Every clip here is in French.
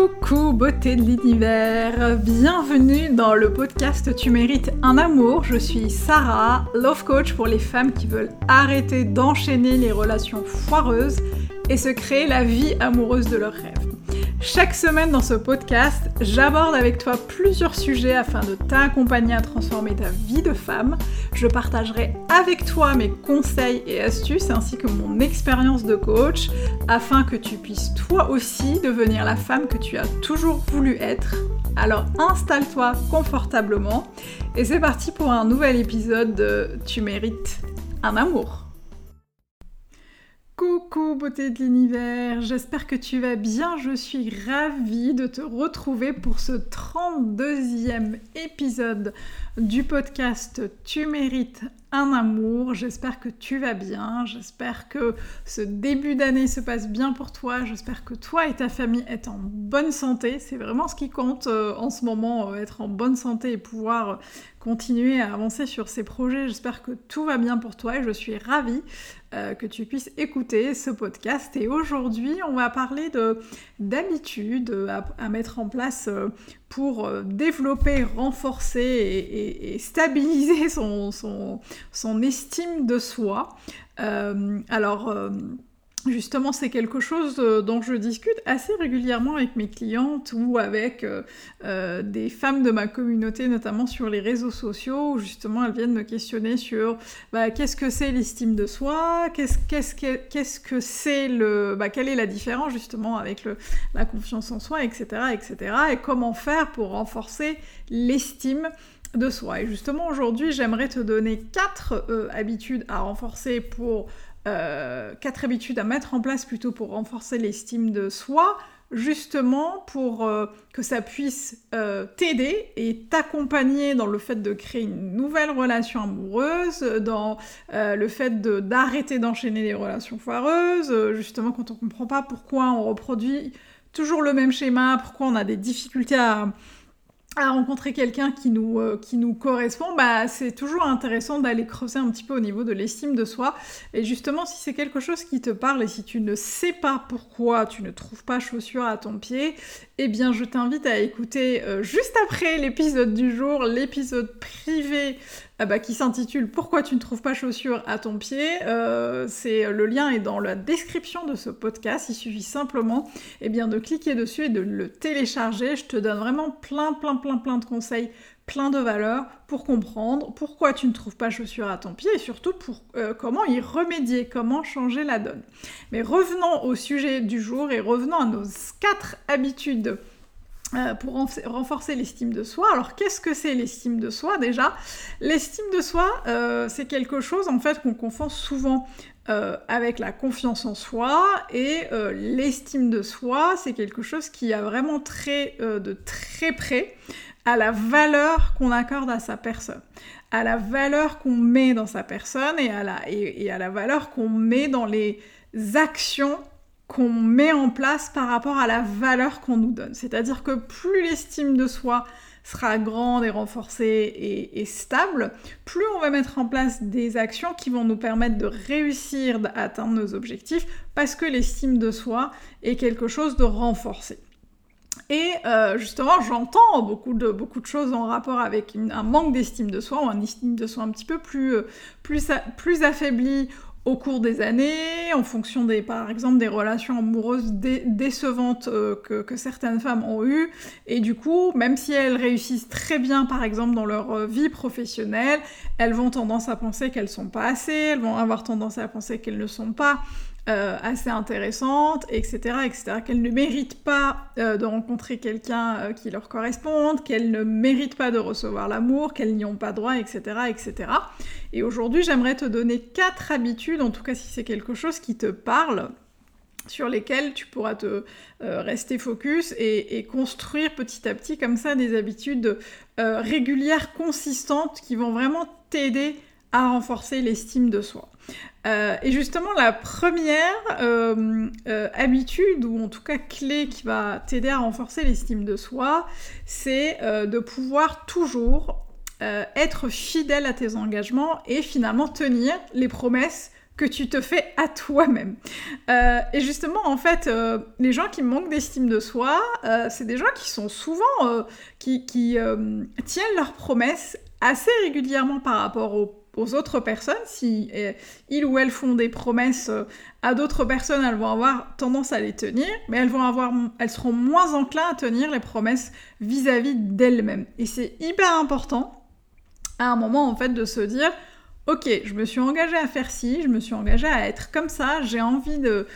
Coucou beauté de l'univers, bienvenue dans le podcast Tu mérites un amour. Je suis Sarah, love coach pour les femmes qui veulent arrêter d'enchaîner les relations foireuses et se créer la vie amoureuse de leurs rêves. Chaque semaine dans ce podcast, j'aborde avec toi plusieurs sujets afin de t'accompagner à transformer ta vie de femme. Je partagerai avec toi mes conseils et astuces ainsi que mon expérience de coach afin que tu puisses toi aussi devenir la femme que tu as toujours voulu être. Alors installe-toi confortablement et c'est parti pour un nouvel épisode de Tu mérites un amour. Coucou beauté de l'univers, j'espère que tu vas bien, je suis ravie de te retrouver pour ce 32e épisode du podcast Tu mérites un amour, j'espère que tu vas bien, j'espère que ce début d'année se passe bien pour toi, j'espère que toi et ta famille êtes en bonne santé, c'est vraiment ce qui compte euh, en ce moment, euh, être en bonne santé et pouvoir continuer à avancer sur ces projets. J'espère que tout va bien pour toi et je suis ravie euh, que tu puisses écouter ce podcast. Et aujourd'hui, on va parler d'habitudes à, mettre en place pour développer, renforcer et, stabiliser son, estime de soi. alors, Justement, c'est quelque chose euh, dont je discute assez régulièrement avec mes clientes ou avec euh, euh, des femmes de ma communauté, notamment sur les réseaux sociaux, où justement elles viennent me questionner sur bah, qu'est-ce que c'est l'estime de soi, qu'est-ce que c'est le, bah, quelle est la différence justement avec le, la confiance en soi, etc., etc., et comment faire pour renforcer l'estime de soi. Et justement aujourd'hui, j'aimerais te donner quatre habitudes à renforcer pour euh, quatre habitudes à mettre en place plutôt pour renforcer l'estime de soi, justement pour euh, que ça puisse euh, t'aider et t'accompagner dans le fait de créer une nouvelle relation amoureuse, dans le fait d'arrêter d'enchaîner les relations foireuses, justement quand on comprend pas pourquoi on reproduit toujours le même schéma, pourquoi on a des difficultés à à rencontrer quelqu'un qui nous, euh, qui nous correspond, bah, c'est toujours intéressant d'aller creuser un petit peu au niveau de l'estime de soi. Et justement, si c'est quelque chose qui te parle et si tu ne sais pas pourquoi tu ne trouves pas chaussures à ton pied, eh bien, je t'invite à écouter euh, juste après l'épisode du jour, l'épisode privé ah bah, qui s'intitule Pourquoi tu ne trouves pas chaussures à ton pied. Euh, c'est le lien est dans la description de ce podcast. Il suffit simplement eh bien, de cliquer dessus et de le télécharger. Je te donne vraiment plein, plein, plein, plein de conseils plein de valeurs pour comprendre pourquoi tu ne trouves pas chaussures à ton pied et surtout pour euh, comment y remédier, comment changer la donne. Mais revenons au sujet du jour et revenons à nos quatre habitudes euh, pour renforcer l'estime de soi. Alors qu'est-ce que c'est l'estime de soi déjà? L'estime de soi, euh, c'est quelque chose en fait qu'on confond souvent euh, avec la confiance en soi et l'estime de soi, c'est quelque chose qui a vraiment très de très près à la valeur qu'on accorde à sa personne, à la valeur qu'on met dans sa personne et à et à la valeur qu'on met dans les actions qu'on met en place par rapport à la valeur qu'on nous donne. C'est-à-dire que plus l'estime de soi sera grande et renforcée et, stable, plus on va mettre en place des actions qui vont nous permettre de réussir à atteindre nos objectifs parce que l'estime de soi est quelque chose de renforcé. Et euh, justement, j'entends beaucoup de, choses en rapport avec un manque d'estime de soi ou un estime de soi un petit peu plus, euh, plus, plus affaibli au cours des années, en fonction des, par exemple, des relations amoureuses décevantes euh, que, certaines femmes ont eues. Et du coup, même si elles réussissent très bien, par exemple, dans leur euh, vie professionnelle, elles vont tendance à penser qu'elles sont pas assez, elles vont avoir tendance à penser qu'elles ne sont pas euh, assez intéressantes, etc., etc., qu'elles ne méritent pas de rencontrer quelqu'un qui leur corresponde, qu'elles ne méritent pas de recevoir l'amour, qu'elles n'y ont pas droit, etc., etc. Et aujourd'hui, j'aimerais te donner quatre habitudes, en tout cas si c'est quelque chose qui te parle, sur lesquelles tu pourras te rester focus et, construire petit à petit comme ça des habitudes régulières, consistantes, qui vont vraiment t'aider à renforcer l'estime de soi. Euh, et justement, la première euh, euh, habitude, ou en tout cas clé qui va t'aider à renforcer l'estime de soi, c'est de pouvoir toujours être fidèle à tes engagements et finalement tenir les promesses que tu te fais à toi-même. Euh, et justement, en fait, euh, les gens qui manquent d'estime de soi, euh, c'est des gens qui sont souvent, qui, tiennent leurs promesses assez régulièrement par rapport aux autres personnes, si ils ou elles font des promesses euh, à d'autres personnes, elles vont avoir tendance à les tenir, mais elles, vont avoir, elles seront moins enclins à tenir les promesses vis-à-vis d'elles-mêmes. Et c'est hyper important à un moment en fait de se dire Ok, je me suis engagée à faire ci, je me suis engagée à être comme ça, j'ai envie de,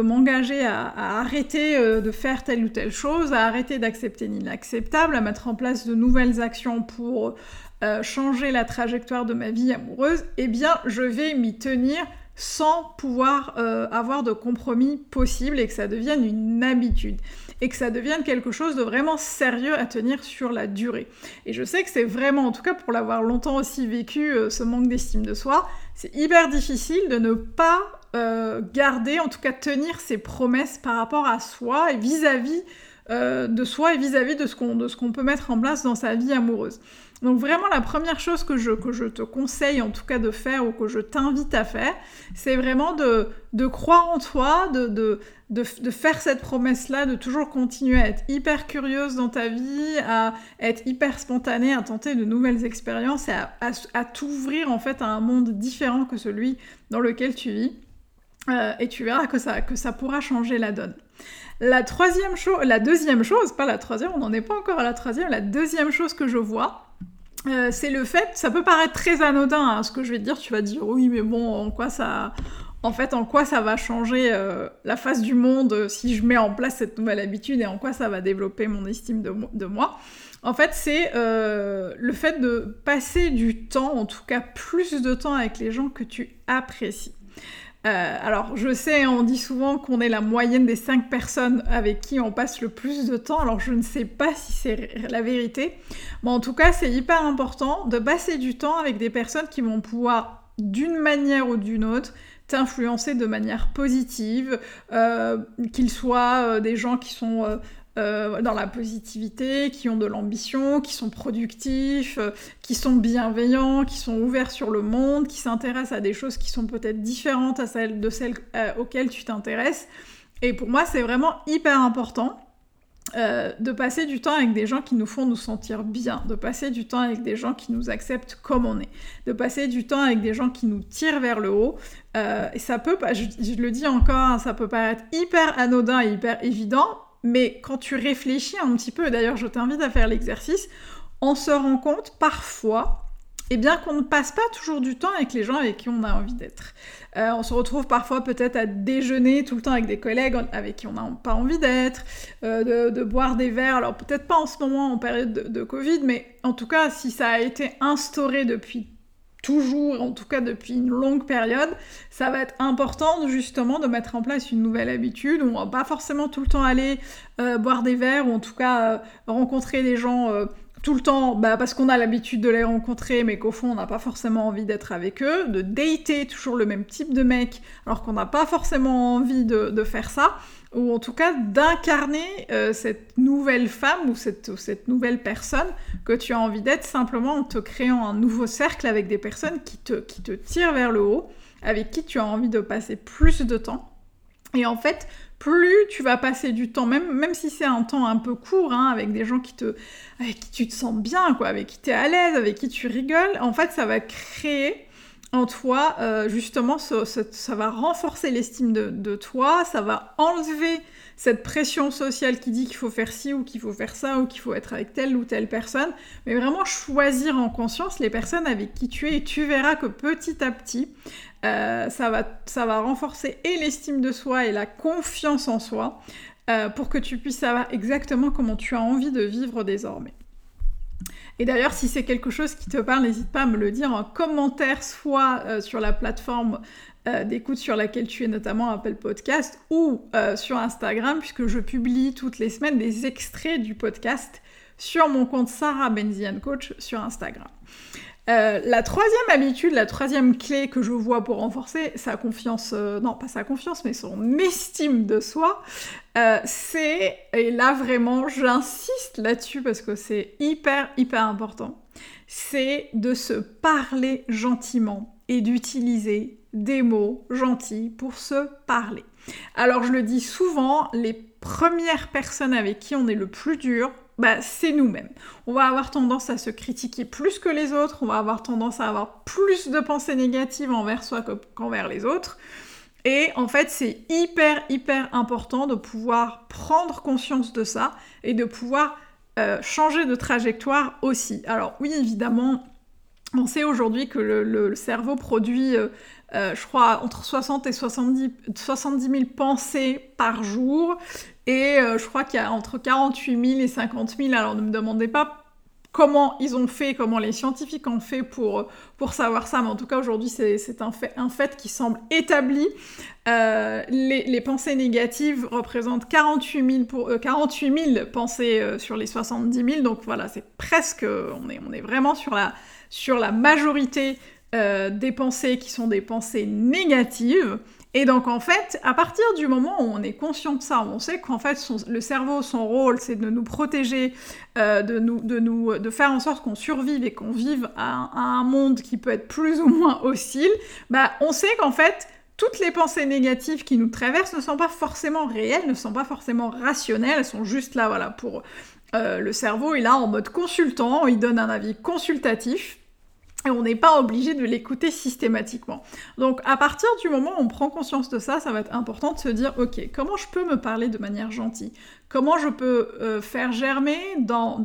m'engager à, arrêter euh, de faire telle ou telle chose, à arrêter d'accepter l'inacceptable, à mettre en place de nouvelles actions pour euh, changer la trajectoire de ma vie amoureuse, eh bien je vais m'y tenir sans pouvoir euh, avoir de compromis possible et que ça devienne une habitude et que ça devienne quelque chose de vraiment sérieux à tenir sur la durée. Et je sais que c'est vraiment, en tout cas pour l'avoir longtemps aussi vécu, euh, ce manque d'estime de soi, c'est hyper difficile de ne pas garder, en tout cas tenir ses promesses par rapport à soi et vis-à-vis de soi et vis-à-vis de ce qu'on peut mettre en place dans sa vie amoureuse. Donc vraiment la première chose que je, te conseille en tout cas de faire ou que je t'invite à faire, c'est vraiment de, croire en toi, de faire cette promesse-là, de toujours continuer à être hyper curieuse dans ta vie, à être hyper spontanée, à tenter de nouvelles expériences et à, à, t'ouvrir en fait à un monde différent que celui dans lequel tu vis. Euh, et tu verras que ça, que ça pourra changer la donne. La troisième chose, la deuxième chose, pas la troisième, on n'en est pas encore à la troisième, la deuxième chose que je vois, euh, c'est le fait, ça peut paraître très anodin, hein, ce que je vais te dire, tu vas dire oui, mais bon, en quoi ça, en fait, en quoi ça va changer euh, la face du monde euh, si je mets en place cette nouvelle habitude et en quoi ça va développer mon estime de, moi? En fait, c'est le fait de passer du temps, en tout cas plus de temps avec les gens que tu apprécies. Euh, alors, je sais, on dit souvent qu'on est la moyenne des cinq personnes avec qui on passe le plus de temps. Alors, je ne sais pas si c'est la vérité. Mais en tout cas, c'est hyper important de passer du temps avec des personnes qui vont pouvoir, d'une manière ou d'une autre, t'influencer de manière positive, euh, qu'ils soient euh, des gens qui sont euh, dans la positivité, qui ont de l'ambition, qui sont productifs, euh, qui sont bienveillants, qui sont ouverts sur le monde, qui s'intéressent à des choses qui sont peut-être différentes à celles, de celles euh, auxquelles tu t'intéresses. Et pour moi, c'est vraiment hyper important de passer du temps avec des gens qui nous font nous sentir bien, de passer du temps avec des gens qui nous acceptent comme on est, de passer du temps avec des gens qui nous tirent vers le haut. et ça peut, je, le dis encore, hein, ça peut paraître hyper anodin et hyper évident, mais quand tu réfléchis un petit peu, d'ailleurs je t'invite à faire l'exercice, on se rend compte parfois eh bien qu'on ne passe pas toujours du temps avec les gens avec qui on a envie d'être. Euh, on se retrouve parfois peut-être à déjeuner tout le temps avec des collègues avec qui on n'a pas envie d'être, euh, de, boire des verres, alors peut-être pas en ce moment en période de, de, Covid, mais en tout cas si ça a été instauré depuis toujours, en tout cas depuis une longue période, ça va être important justement de mettre en place une nouvelle habitude. On va pas forcément tout le temps aller euh, boire des verres ou en tout cas euh, rencontrer des gens euh, tout le temps bah, parce qu'on a l'habitude de les rencontrer mais qu'au fond on n'a pas forcément envie d'être avec eux, de dater toujours le même type de mec alors qu'on n'a pas forcément envie de faire ça ou en tout cas d'incarner euh, cette nouvelle femme ou cette, nouvelle personne que tu as envie d'être simplement en te créant un nouveau cercle avec des personnes qui te, qui te tirent vers le haut, avec qui tu as envie de passer plus de temps. Et en fait, plus tu vas passer du temps, même, même si c'est un temps un peu court, hein, avec des gens qui te, avec qui tu te sens bien, quoi, avec qui tu es à l'aise, avec qui tu rigoles, en fait, ça va créer en toi, euh, justement, ça, va renforcer l'estime de, toi, ça va enlever cette pression sociale qui dit qu'il faut faire ci ou qu'il faut faire ça ou qu'il faut être avec telle ou telle personne, mais vraiment choisir en conscience les personnes avec qui tu es et tu verras que petit à petit, euh, ça, va, ça va renforcer et l'estime de soi et la confiance en soi euh, pour que tu puisses savoir exactement comment tu as envie de vivre désormais. Et d'ailleurs, si c'est quelque chose qui te parle, n'hésite pas à me le dire en commentaire, soit euh, sur la plateforme euh, d'écoute sur laquelle tu es, notamment Apple Podcast, ou euh, sur Instagram, puisque je publie toutes les semaines des extraits du podcast sur mon compte Sarah Benzian Coach sur Instagram. Euh, la troisième habitude, la troisième clé que je vois pour renforcer sa confiance, euh, non pas sa confiance, mais son estime de soi, euh, c'est, et là vraiment j'insiste là-dessus parce que c'est hyper hyper important, c'est de se parler gentiment et d'utiliser des mots gentils pour se parler. Alors je le dis souvent, les premières personnes avec qui on est le plus dur, bah, c'est nous-mêmes. On va avoir tendance à se critiquer plus que les autres, on va avoir tendance à avoir plus de pensées négatives envers soi qu'envers les autres. Et en fait, c'est hyper, hyper important de pouvoir prendre conscience de ça et de pouvoir euh, changer de trajectoire aussi. Alors oui, évidemment, on sait aujourd'hui que le, cerveau produit, euh, euh, je crois, entre 60 et 70, 70 000 pensées par jour. Et je crois qu'il y a entre 48 000 et 50 000. Alors ne me demandez pas comment ils ont fait, comment les scientifiques ont fait pour, pour savoir ça, mais en tout cas aujourd'hui c'est un fait, un fait qui semble établi. Euh, les, pensées négatives représentent 48 000, pour, 48 000 pensées euh, sur les 70 000, donc voilà, c'est presque, on est, on est vraiment sur la, sur la majorité euh, des pensées qui sont des pensées négatives. Et donc en fait, à partir du moment où on est conscient de ça, on sait qu'en fait le cerveau, son rôle, c'est de nous protéger, euh, de, nous, de, nous, de faire en sorte qu'on survive et qu'on vive à, un monde qui peut être plus ou moins hostile, bah on sait qu'en fait toutes les pensées négatives qui nous traversent ne sont pas forcément réelles, ne sont pas forcément rationnelles, elles sont juste là, voilà, pour euh, le cerveau est là en mode consultant, il donne un avis consultatif. Et on n'est pas obligé de l'écouter systématiquement. Donc à partir du moment où on prend conscience de ça, ça va être important de se dire, ok, comment je peux me parler de manière gentille? Comment je peux euh, faire germer dans,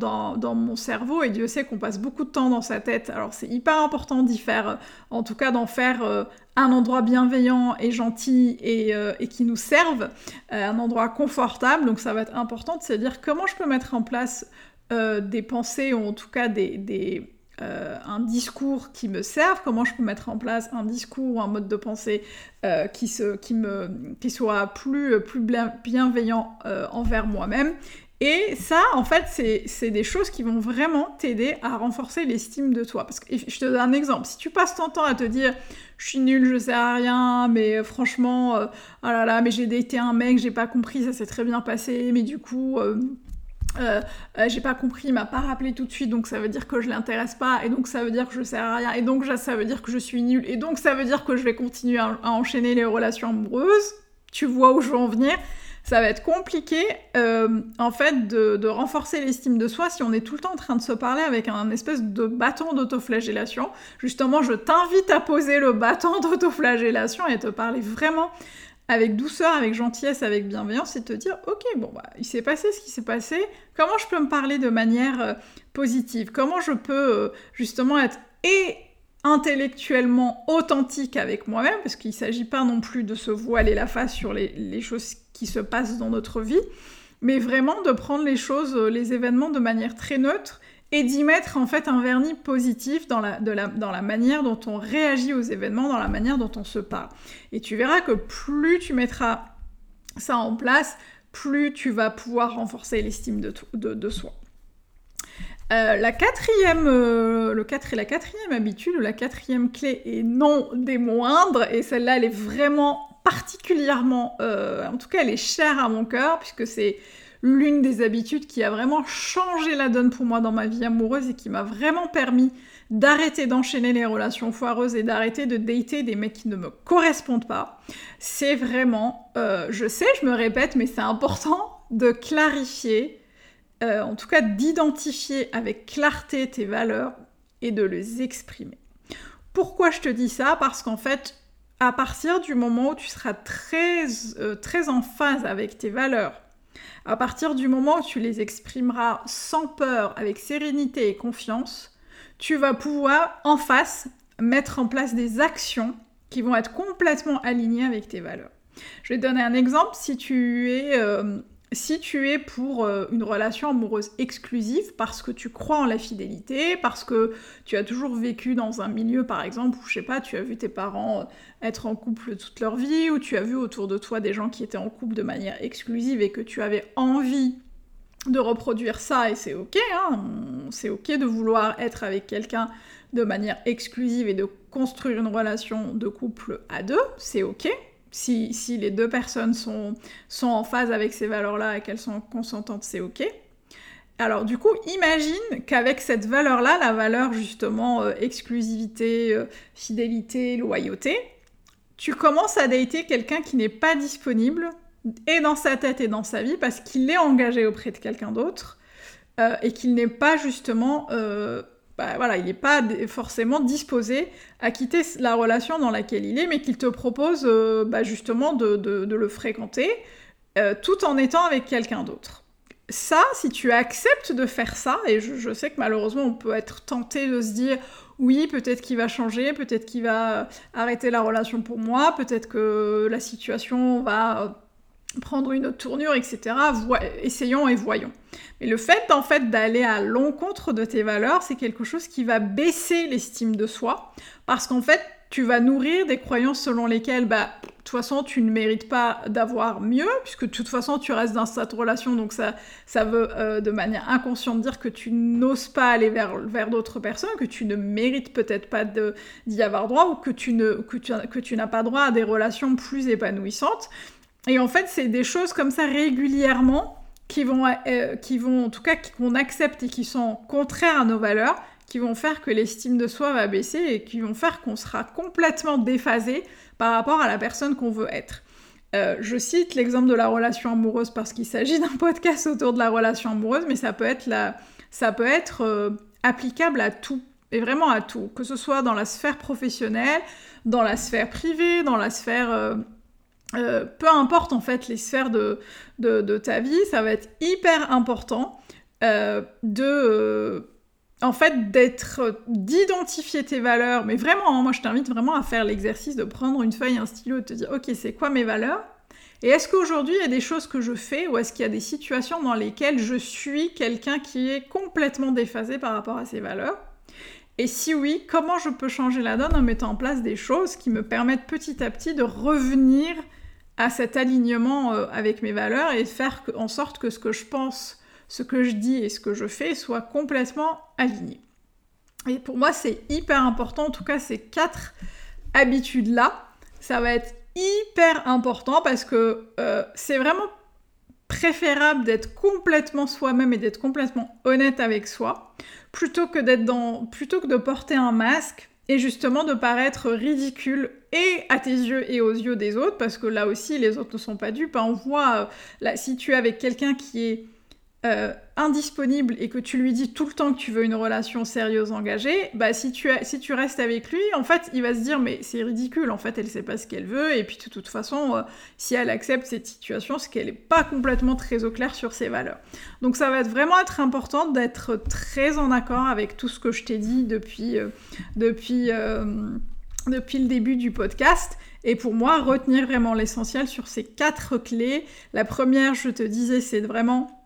mon cerveau, et Dieu sait qu'on passe beaucoup de temps dans sa tête, alors c'est hyper important d'y faire, en tout cas d'en faire euh, un endroit bienveillant et gentil et, euh, qui nous serve, un endroit confortable, donc ça va être important de se dire comment je peux mettre en place des pensées, ou en tout cas des euh, un discours qui me serve, comment je peux mettre en place un discours ou un mode de pensée euh, qui, qui, me, qui soit plus, plus bienveillant euh, envers moi-même. Et ça, en fait, c'est des choses qui vont vraiment t'aider à renforcer l'estime de toi. Parce que je te donne un exemple. Si tu passes ton temps à te dire je suis nulle, je sais à rien, mais franchement, oh là là, mais j'ai daté un mec, j'ai pas compris, ça s'est très bien passé, mais du coup, euh, euh, j'ai pas compris, il m'a pas rappelé tout de suite, donc ça veut dire que je l'intéresse pas, et donc ça veut dire que je sers à rien, et donc ça veut dire que je suis nulle, et donc ça veut dire que je vais continuer à, enchaîner les relations amoureuses. Tu vois où je veux en venir ça va être compliqué euh, en fait de, renforcer l'estime de soi si on est tout le temps en train de se parler avec un espèce de bâton d'autoflagellation. Justement, je t'invite à poser le bâton d'autoflagellation et te parler vraiment avec douceur, avec gentillesse, avec bienveillance, et te dire, ok, bon, bah, il s'est passé ce qui s'est passé, comment je peux me parler de manière euh, positive? Comment je peux euh, justement être et intellectuellement authentique avec moi-même, parce qu'il ne s'agit pas non plus de se voiler la face sur les, choses qui se passent dans notre vie, mais vraiment de prendre les choses, euh, les événements de manière très neutre et d'y mettre en fait un vernis positif dans la, manière dont on réagit aux événements, dans la manière dont on se parle. Et tu verras que plus tu mettras ça en place, plus tu vas pouvoir renforcer l'estime de, soi. Euh, la quatrième, euh, la quatrième habitude, la quatrième clé, et non des moindres, et celle-là, elle est vraiment particulièrement, euh, en tout cas, elle est chère à mon cœur, puisque c'est l'une des habitudes qui a vraiment changé la donne pour moi dans ma vie amoureuse et qui m'a vraiment permis d'arrêter d'enchaîner les relations foireuses et d'arrêter de dater des mecs qui ne me correspondent pas. C'est vraiment, euh, je sais, je me répète, mais c'est important de clarifier, euh, en tout cas d'identifier avec clarté tes valeurs et de les exprimer. Pourquoi je te dis ça? Parce qu'en fait, à partir du moment où tu seras très, euh, très en phase avec tes valeurs, à partir du moment où tu les exprimeras sans peur, avec sérénité et confiance, tu vas pouvoir en face mettre en place des actions qui vont être complètement alignées avec tes valeurs. Je vais te donner un exemple. Si tu es euh, si tu es pour euh, une relation amoureuse exclusive parce que tu crois en la fidélité, parce que tu as toujours vécu dans un milieu par exemple où je sais pas, tu as vu tes parents euh, être en couple toute leur vie, ou tu as vu autour de toi des gens qui étaient en couple de manière exclusive et que tu avais envie de reproduire ça et c'est ok, hein, c'est ok de vouloir être avec quelqu'un de manière exclusive et de construire une relation de couple à deux, c'est ok, si, les deux personnes sont, en phase avec ces valeurs-là et qu'elles sont consentantes, c'est ok. Alors du coup, imagine qu'avec cette valeur-là, la valeur justement euh, exclusivité, euh, fidélité, loyauté, tu commences à dater quelqu'un qui n'est pas disponible, et dans sa tête et dans sa vie, parce qu'il est engagé auprès de quelqu'un d'autre, euh, et qu'il n'est pas justement... Bah, voilà, il n'est pas forcément disposé à quitter la relation dans laquelle il est, mais qu'il te propose bah, justement de, le fréquenter, tout en étant avec quelqu'un d'autre. Ça, si tu acceptes de faire ça, et je, sais que malheureusement on peut être tenté de se dire oui, peut-être qu'il va changer, peut-être qu'il va euh, arrêter la relation pour moi, peut-être que la situation va euh, prendre une autre tournure, etc. essayons et voyons. Mais le fait en fait d'aller à l'encontre de tes valeurs, c'est quelque chose qui va baisser l'estime de soi, parce qu'en fait, tu vas nourrir des croyances selon lesquelles, bah, de toute façon, tu ne mérites pas d'avoir mieux, puisque de toute façon, tu restes dans cette relation, donc ça, ça veut euh, de manière inconsciente dire que tu n'oses pas aller vers, vers d'autres personnes, que tu ne mérites peut-être pas d'y avoir droit, ou que tu, ne, que tu, que tu n'as pas droit à des relations plus épanouissantes. Et en fait, c'est des choses comme ça régulièrement qui vont, euh, qui vont en tout cas, qu'on accepte et qui sont contraires à nos valeurs, qui vont faire que l'estime de soi va baisser et qui vont faire qu'on sera complètement déphasé par rapport à la personne qu'on veut être. Euh, je cite l'exemple de la relation amoureuse parce qu'il s'agit d'un podcast autour de la relation amoureuse, mais ça peut être, ça peut être euh, applicable à tout, et vraiment à tout, que ce soit dans la sphère professionnelle, dans la sphère privée, dans la sphère... Euh, peu importe en fait les sphères de, de, de, ta vie, ça va être hyper important de en fait, d'être, d'identifier tes valeurs, mais vraiment, hein, moi je t'invite vraiment à faire l'exercice de prendre une feuille, un stylo et te dire, ok, c'est quoi mes valeurs? Et est-ce qu'aujourd'hui il y a des choses que je fais ou est-ce qu'il y a des situations dans lesquelles je suis quelqu'un qui est complètement déphasé par rapport à ses valeurs? Et si oui, comment je peux changer la donne en mettant en place des choses qui me permettent petit à petit de revenir à cet alignement euh, avec mes valeurs et faire en sorte que ce que je pense ce que je dis et ce que je fais soient complètement alignés. Et pour moi, c'est hyper important, en tout cas ces quatre habitudes-là, ça va être hyper important parce que euh, c'est vraiment préférable d'être complètement soi-même et d'être complètement honnête avec soi, plutôt que d'être dans, plutôt que de porter un masque et justement de paraître ridicule et à tes yeux et aux yeux des autres, parce que là aussi les autres ne sont pas dupes. Hein. On voit, euh, si tu es avec quelqu'un qui est euh, indisponible et que tu lui dis tout le temps que tu veux une relation sérieuse engagée, bah si tu, si tu restes avec lui, en fait, il va se dire mais c'est ridicule, en fait, elle sait pas ce qu'elle veut et puis de toute façon, euh, si elle accepte cette situation, c'est qu'elle est pas complètement très au clair sur ses valeurs. Donc ça va être vraiment être important d'être très en accord avec tout ce que je t'ai dit depuis euh, depuis depuis le début du podcast. Et pour moi, retenir vraiment l'essentiel sur ces quatre clés. La première, je te disais, c'est vraiment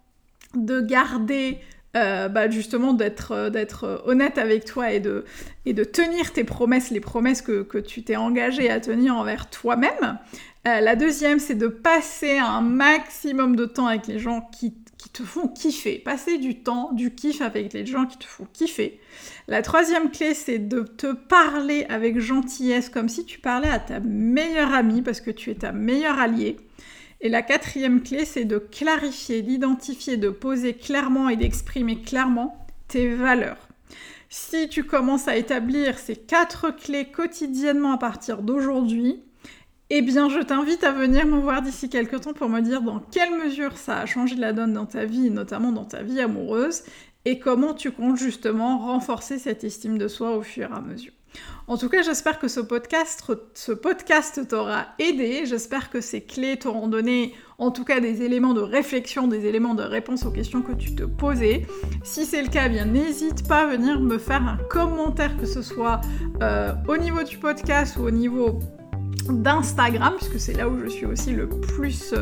de garder euh, bah, justement d'être euh, euh, honnête avec toi et de, tenir tes promesses, les promesses que, tu t'es engagé à tenir envers toi-même. la deuxième, c'est de passer un maximum de temps avec les gens qui, qui, te font kiffer. Passer du temps, du kiff avec les gens qui te font kiffer. La troisième clé, c'est de te parler avec gentillesse, comme si tu parlais à ta meilleure amie, parce que tu es ta meilleure alliée. Et la quatrième clé, c'est de clarifier, d'identifier, de poser clairement et d'exprimer clairement tes valeurs. Si tu commences à établir ces quatre clés quotidiennement à partir d'aujourd'hui, eh bien, je t'invite à venir me voir d'ici quelques temps pour me dire dans quelle mesure ça a changé la donne dans ta vie, notamment dans ta vie amoureuse, et comment tu comptes justement renforcer cette estime de soi au fur et à mesure. En tout cas, j'espère que ce podcast, t'aura aidé. J'espère que ces clés t'auront donné en tout cas des éléments de réflexion, des éléments de réponse aux questions que tu te posais. Si c'est le cas, bien n'hésite pas à venir me faire un commentaire, que ce soit euh, au niveau du podcast ou au niveau d'Instagram, puisque c'est là où je suis aussi le plus,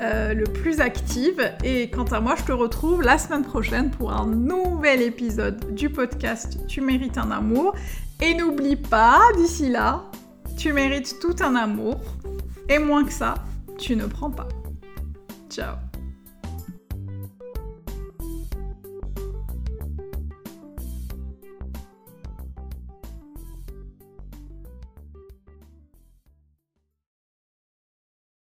euh, le plus active. Et quant à moi, je te retrouve la semaine prochaine pour un nouvel épisode du podcast Tu mérites un amour. Et n'oublie pas, d'ici là, tu mérites tout un amour. Et moins que ça, tu ne prends pas. Ciao